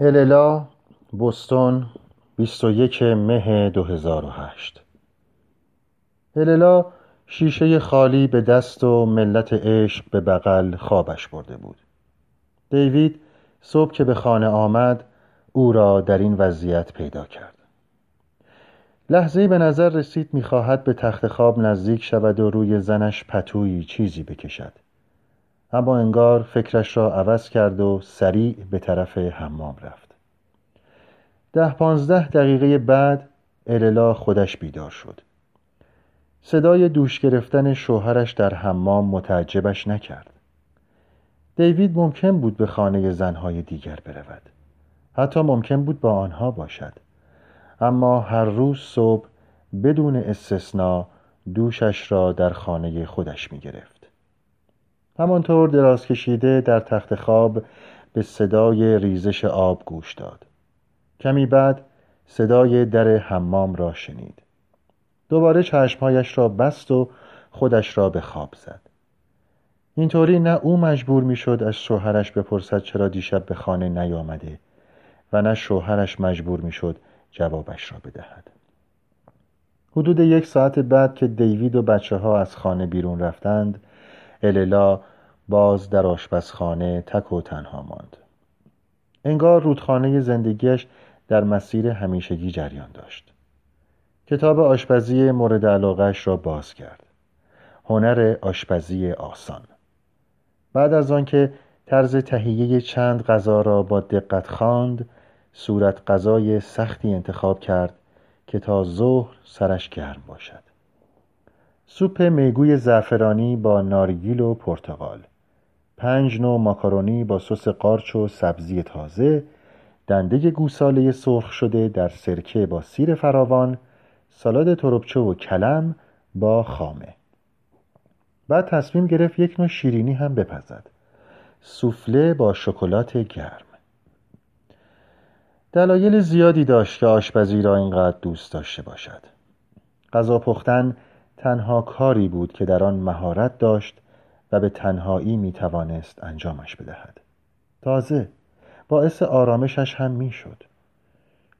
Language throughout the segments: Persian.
اللا بوستون 21 مه 2008 اللا شیشه خالی به دست و ملت عشق به بغل خوابش برده بود. دیوید صبح که به خانه آمد او را در این وضعیت پیدا کرد. لحظه به نظر رسید می‌خواهد به تخت خواب نزدیک شود و روی زنش پتویی چیزی بکشد. اما انگار فکرش را عوض کرد و سریع به طرف حمام رفت. ده پانزده دقیقه بعد اللا خودش بیدار شد. صدای دوش گرفتن شوهرش در حمام متعجبش نکرد. دیوید ممکن بود به خانه زنهای دیگر برود. حتی ممکن بود با آنها باشد. اما هر روز صبح بدون استثنا دوشش را در خانه خودش می گرفت همانطور دراز کشیده در تخت خواب به صدای ریزش آب گوش داد. کمی بعد صدای در حمام را شنید. دوباره چشمهایش را بست و خودش را به خواب زد. اینطوری نه او مجبور می‌شد از شوهرش بپرسد چرا دیشب به خانه نیامده و نه شوهرش مجبور می‌شد جوابش را بدهد. حدود یک ساعت بعد که دیوید و بچه ها از خانه بیرون رفتند اللا باز در آشپزخانه تک و تنها ماند. انگار رودخانه زندگیش در مسیر همیشگی جریان داشت. کتاب آشپزی مورد علاقهش را باز کرد. هنر آشپزی آسان. بعد از آنکه طرز تهیه چند غذا را با دقت خواند صورت غذای سختی انتخاب کرد که تا ظهر سرش گرم باشد. سوپ میگوی زعفرانی با نارگیل و پرتقال. پنج نوع ماکارونی با سس قارچ و سبزی تازه. دنده گوساله سرخ شده در سرکه با سیر فراوان. سالاد تربچه و کلم با خامه. بعد تصمیم گرفت یک نوع شیرینی هم بپزد. سوفله با شکلات گرم. دلایل زیادی داشت که آشپزی را اینقدر دوست داشته باشد. غذا پختن تنها کاری بود که در آن مهارت داشت و به تنهایی می توانست انجامش بدهد تازه باعث آرامشش هم می‌شد.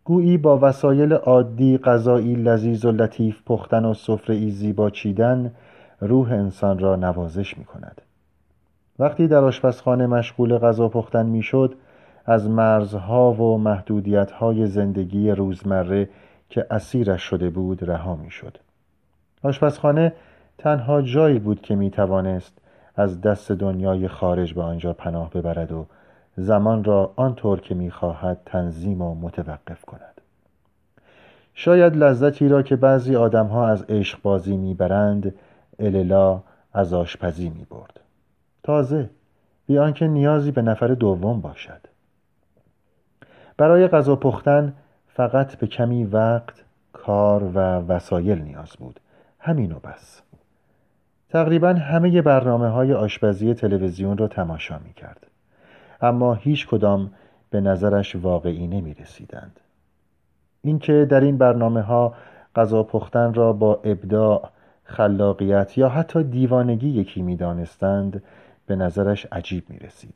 گویی با وسایل عادی غذایی لذیذ و لطیف پختن و سفره زیبا چیدن روح انسان را نوازش می کند. وقتی در آشپزخانه مشغول غذا پختن می‌شد از مرزها و محدودیتهای زندگی روزمره که اسیرش شده بود رها می‌شد. آشپزخانه تنها جایی بود که می توانست از دست دنیای خارج به آنجا پناه ببرد و زمان را آنطور که می‌خواهد تنظیم و متوقف کند. شاید لذتی را که بعضی آدمها از عشق بازی می‌برند اللا از آشپزی می‌برد. تازه بی آنکه نیازی به نفر دوم باشد. برای غذا پختن فقط به کمی وقت کار و وسایل نیاز بود. همین و بس. تقریبا همه برنامه های آشپزی تلویزیون را تماشا می کرد اما هیچ کدام به نظرش واقعی نمی رسیدند اینکه در این برنامه ها غذا پختن را با ابداع خلاقیت یا حتی دیوانگی یکی می دانستند به نظرش عجیب می رسید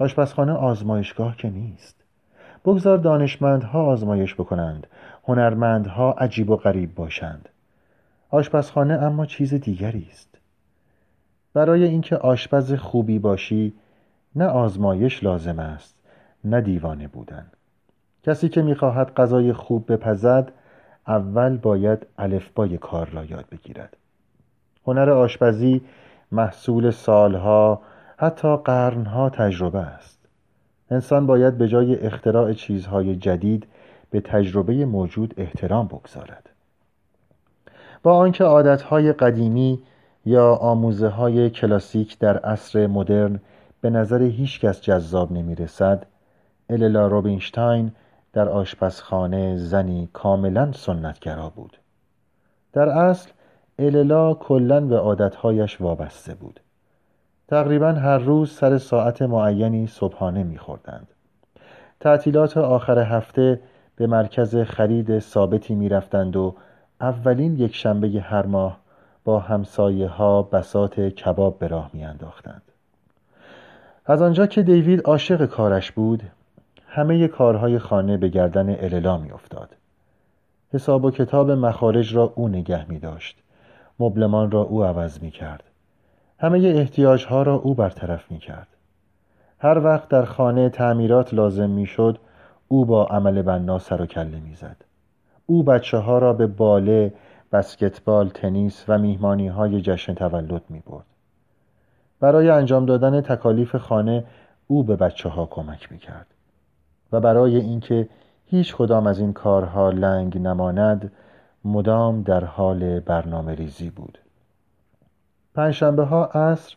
آشپزخانه آزمایشگاه که نیست. بگذار دانشمندها آزمایش بکنند هنرمندها عجیب و غریب باشند. آشپزخانه اما چیز دیگری است. برای اینکه آشپز خوبی باشی نه آزمایش لازم است نه دیوانه بودن. کسی که می‌خواهد غذای خوب بپزد اول باید الفبای کار را یاد بگیرد. هنر آشپزی محصول سالها حتی قرنها تجربه است. انسان باید به جای اختراع چیزهای جدید به تجربه موجود احترام بگذارد. با آنکه عادتهای قدیمی یا آموزه های کلاسیک در عصر مدرن به نظر هیچ کس جذاب نمی رسد اللا روبینشتاین در آشپزخانه زنی کاملا سنتگرا بود. در اصل اللا کلا به عادتهایش وابسته بود. تقریبا هر روز سر ساعت معینی صبحانه میخوردند. تعطیلات آخر هفته به مرکز خرید ثابتی می‌رفتند و اولین یک شنبه هر ماه با همسایه ها بسات کباب به راه میانداختند از آنجا که دیوید عاشق کارش بود همه کارهای خانه به گردن اللا می افتاد. حساب و کتاب مخارج را او نگه می داشت. مبلمان را او عوض می کرد. همه احتیاج ها را او برطرف می کرد. هر وقت در خانه تعمیرات لازم می شد او با عمل بنا سر و کله می زد. او بچه ها را به باله، بسکتبال، تنیس و میهمانی های جشن تولد می برد. برای انجام دادن تکالیف خانه او به بچه ها کمک می کرد. و برای اینکه هیچ کدام از این کارها لنگ نماند مدام در حال برنامه ریزی بود پنجشنبه ها عصر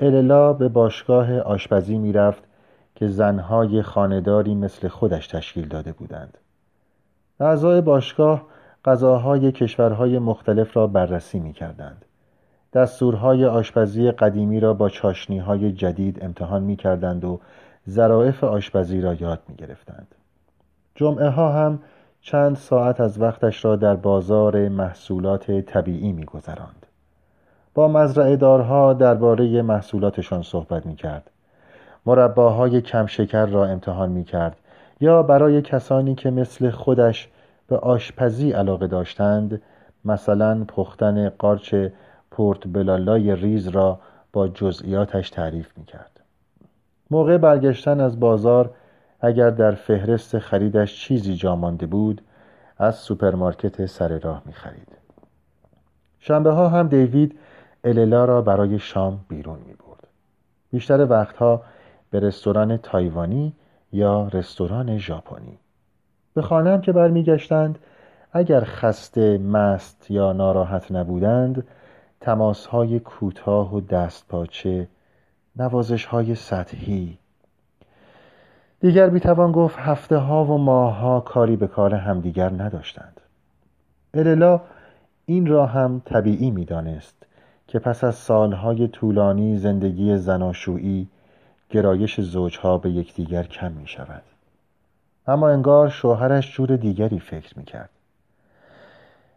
اللا به باشگاه آشپزی می‌رفت که زنهای خانداری مثل خودش تشکیل داده بودند اعضای باشگاه غذاهای کشورهای مختلف را بررسی می کردند. دستورهای آشپزی قدیمی را با چاشنیهای جدید امتحان می کردند و ظرائف آشپزی را یاد می گرفتند. جمعه ها هم چند ساعت از وقتش را در بازار محصولات طبیعی می گذراند. با مزرعه دارها درباره محصولاتشان صحبت می کرد. مرباهای کم شکر را امتحان می کرد یا برای کسانی که مثل خودش به آشپزی علاقه داشتند مثلا پختن قارچ پورتوبلوی ریز را با جزئیاتش تعریف می کرد. موقع برگشتن از بازار اگر در فهرست خریدش چیزی جا مانده بود از سوپرمارکت سر راه می خرید. شنبه ها هم دیوید اللا را برای شام بیرون می برد. بیشتر وقتها به رستوران تایوانی یا رستوران ژاپنی. به خانه که برمیگشتند اگر خسته مست یا ناراحت نبودند تماس های کوتاه و دستپاچه نوازش های سطحی دیگر بیتوان گفت هفته ها و ماه ها کاری به کار همدیگر نداشتند اللا این را هم طبیعی می‌دانست که پس از سالهای طولانی زندگی زناشویی گرایش زوجها به یکدیگر کم می شود اما انگار شوهرش جور دیگری فکر می کرد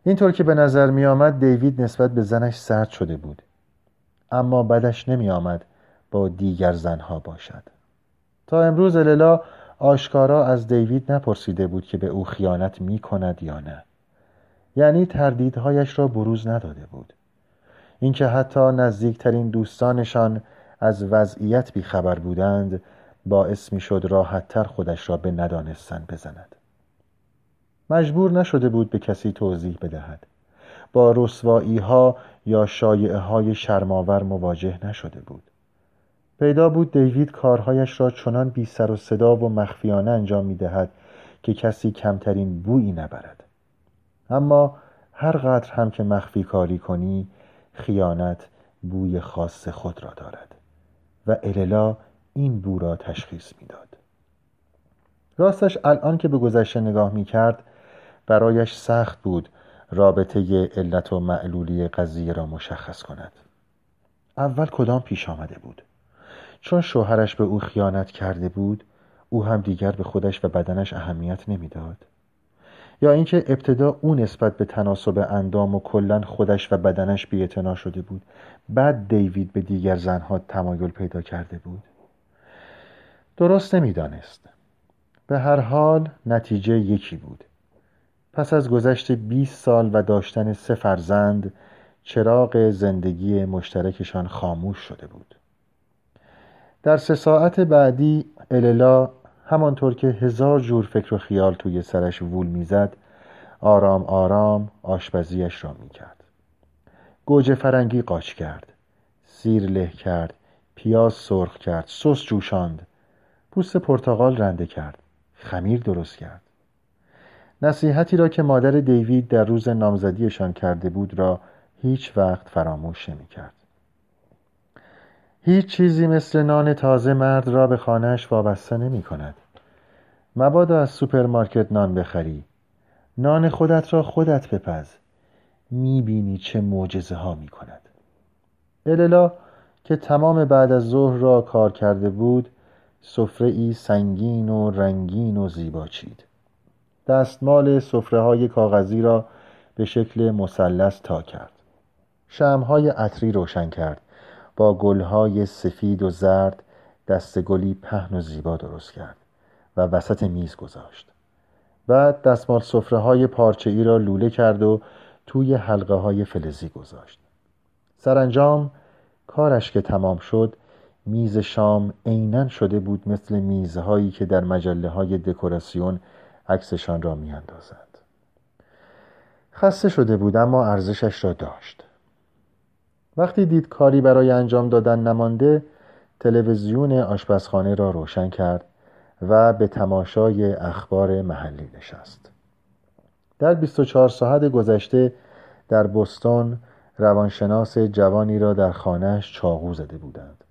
اینطور که به نظر می آمد دیوید نسبت به زنش سرد شده بود. اما بدش نمی آمد با دیگر زنها باشد. تا امروز اللا آشکارا از دیوید نپرسیده بود که به او خیانت می کند یا نه. یعنی تردیدهایش را بروز نداده بود. اینکه حتی نزدیکترین دوستانشان از وضعیت بیخبر بودند باعث می شد راحتتر خودش را به ندانستن بزند. مجبور نشده بود به کسی توضیح بدهد. با رسوایی ها یا شایعه های شرماور مواجه نشده بود. پیدا بود دیوید کارهایش را چنان بی سر و صدا و مخفیانه انجام می دهد که کسی کمترین بویی نبرد. اما هر قدر هم که مخفی کاری کنی خیانت بوی خاص خود را دارد. و اللا این بو را تشخیص می‌داد. راستش الان که به گذشته نگاه می کرد برایش سخت بود رابطه علت و معلولی قضیه را مشخص کند. اول کدام پیش آمده بود؟ چون شوهرش به او خیانت کرده بود او هم دیگر به خودش و بدنش اهمیت نمی‌داد. یا اینکه ابتدا او نسبت به تناسب اندام و کلا خودش و بدنش بیاعتنا شده بود. بعد دیوید به دیگر زنها تمایل پیدا کرده بود. درست نمی‌دانست. به هر حال نتیجه یکی بود. پس از گذشت 20 سال و داشتن سه فرزند چراغ زندگی مشترکشان خاموش شده بود. در سه ساعت بعدی اللا همانطور که هزار جور فکر و خیال توی سرش وول می‌زد آرام آرام آشپزیش را می‌کرد. گوجه فرنگی قاچ کرد سیر له کرد پیاز سرخ کرد سس جوشاند. پوست پرتقال رنده کرد خمیر درست کرد. نصیحتی را که مادر دیوید در روز نامزدیشان کرده بود را هیچ وقت فراموش نمی کرد. هیچ چیزی مثل نان تازه مرد را به خانهش وابسته نمی کند. مبادا از سوپرمارکت نان بخری. نان خودت را خودت بپز. می بینی چه معجزه ها می کند. اللا که تمام بعد از ظهر را کار کرده بود سفره ای سنگین و رنگین و زیبا چید. دستمال سفره های کاغذی را به شکل مثلث تا کرد. شمهای عطری روشن کرد. با گلهای سفید و زرد دست گلی پهن و زیبا درست کرد و وسط میز گذاشت. بعد دستمال صفره های پارچه ای را لوله کرد و توی حلقه های فلزی گذاشت. سرانجام کارش که تمام شد میز شام عینا شده بود مثل میزهایی که در مجله های دکوراسیون عکسشان را میاندازند. خسته شده بود اما ارزشش را داشت. وقتی دید کاری برای انجام دادن نمانده تلویزیون آشپزخانه را روشن کرد و به تماشای اخبار محلی نشست. در 24 ساعت گذشته در بستون روانشناس جوانی را در خانهش چاقو زده بودند.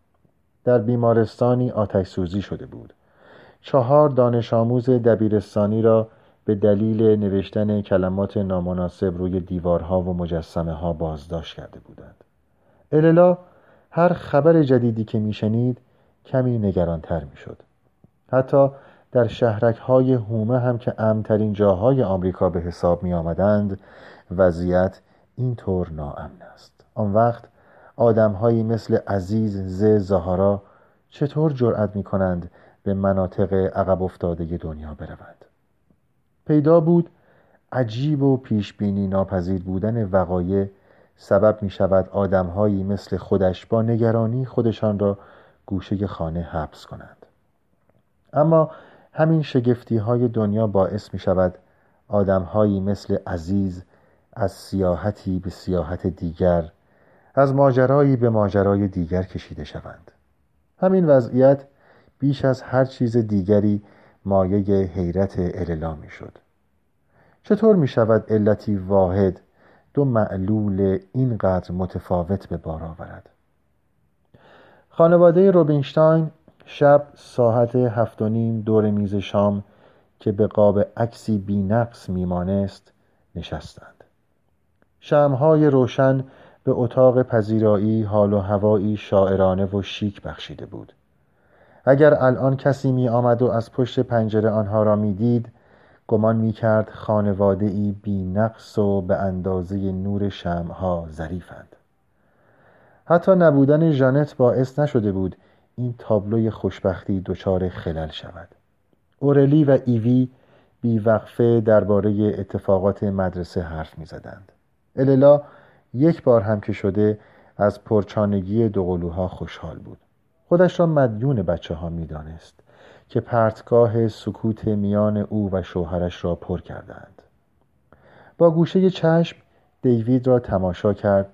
در بیمارستانی آتش سوزی شده بود. چهار دانش آموز دبیرستانی را به دلیل نوشتن کلمات نامناسب روی دیوارها و مجسمه ها بازداشت کرده بودند. اللا هر خبر جدیدی که میشنید کمی نگرانتر می‌شد. حتی در شهرک های هومه هم که امترین جاهای آمریکا به حساب می آمدند وضعیت اینطور ناامن است. آن وقت آدمهایی مثل عزیز ز زهارا چطور جرأت می کنند به مناطق عقب افتاده دنیا بروند؟ پیدا بود عجیب و پیشبینی ناپذیر بودن وقایع سبب می شود آدمهایی مثل خودش با نگرانی خودشان را گوشه خانه حبس کنند. اما همین شگفتی های دنیا باعث می شود آدمهایی مثل عزیز از سیاحتی به سیاحت دیگر از ماجرایی به ماجرای دیگر کشیده شوند. همین وضعیت بیش از هر چیز دیگری مایه حیرت اللا می شد چطور می شود علتی واحد دو معلول اینقدر متفاوت به بار آورد. خانواده روبینشتاین شب ساعت هفت و نیم دور میز شام که به قاب عکسی بینقص میمانست نشستند. شمهای روشن به اتاق پذیرایی حال و هوایی شاعرانه و شیک بخشیده بود. اگر الان کسی می آمد و از پشت پنجره آنها را می دید گمان می کرد خانواده ای بی نقص و به اندازه نور شمها ظریفند. حتی نبودن ژانت باعث نشده بود این تابلوی خوشبختی دچار خلل شود. اورلی و ایوی بیوقفه درباره اتفاقات مدرسه حرف می زدند اللا یک بار هم که شده از پرچانگی دوقلوها خوشحال بود. خودش را مدیون بچه ها می دانست که پرتگاه سکوت میان او و شوهرش را پر کردند با گوشه چشم دیوید را تماشا کرد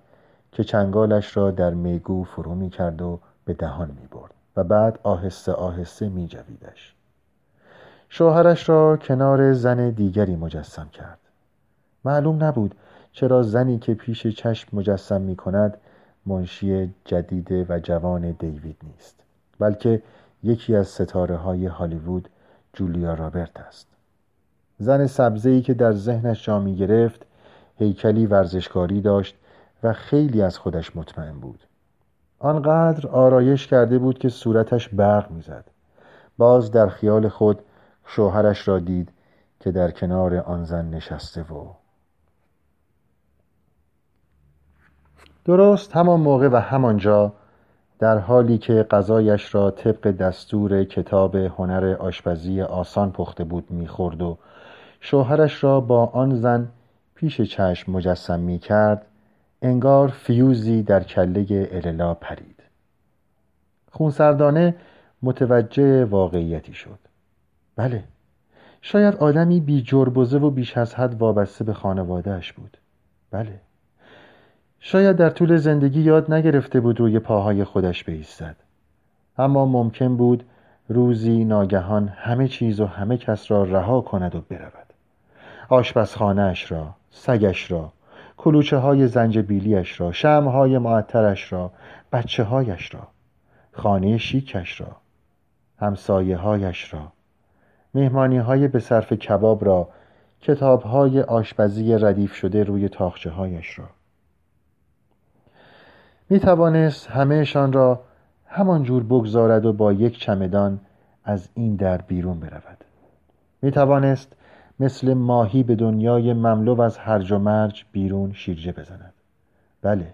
که چنگالش را در میگو فرو می کرد و به دهان می برد و بعد آهسته آهسته می جویدش. شوهرش را کنار زن دیگری مجسم کرد معلوم نبود چرا زنی که پیش چشم مجسم می کند منشی جدید و جوان دیوید نیست بلکه یکی از ستاره های هالیوود جولیا رابرت است. زن سبزه‌ای که در ذهنش جا گرفت هیکلی ورزشکاری داشت و خیلی از خودش مطمئن بود. آنقدر آرایش کرده بود که صورتش برق می‌زد. باز در خیال خود شوهرش را دید که در کنار آن زن نشسته و درست همان موقع و همانجا در حالی که غذایش را طبق دستور کتاب هنر آشپزی آسان پخته بود می‌خورد و شوهرش را با آن زن پیش چشم مجسم می کرد انگار فیوزی در کله اللا پرید. خونسردانه متوجه واقعیتی شد. بله شاید آدمی بی جربزه و بیش از حد وابسته به خانوادهش بود. بله. شاید در طول زندگی یاد نگرفته بود روی پاهای خودش بایستد اما ممکن بود روزی ناگهان همه چیز و همه کس را رها کند و برود. آشپزخانهاش را سگش را کلوچه های زنجبیلیش را شم های معطرش را بچه هایش را خانه شیکش را همسایه هایش را مهمانی های به صرف کباب را کتاب های آشپزی ردیف شده روی تاخچه هایش را. می توانست همهشان را همانجور بگذارد و با یک چمدان از این در بیرون برود. می توانست مثل ماهی به دنیای مملو از هرج و مرج بیرون شیرجه بزند. بله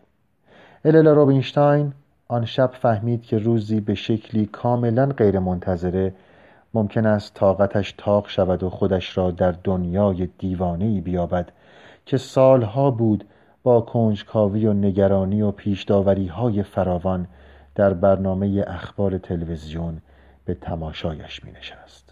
اللا روبینشتاین آن شب فهمید که روزی به شکلی کاملا غیرمنتظره ممکن است طاقتش تاق شود و خودش را در دنیای دیوانهای بیابد که سالها بود با کنجکاوی و نگرانی و های فراوان در برنامه اخبار تلویزیون به تماشایش می نشست.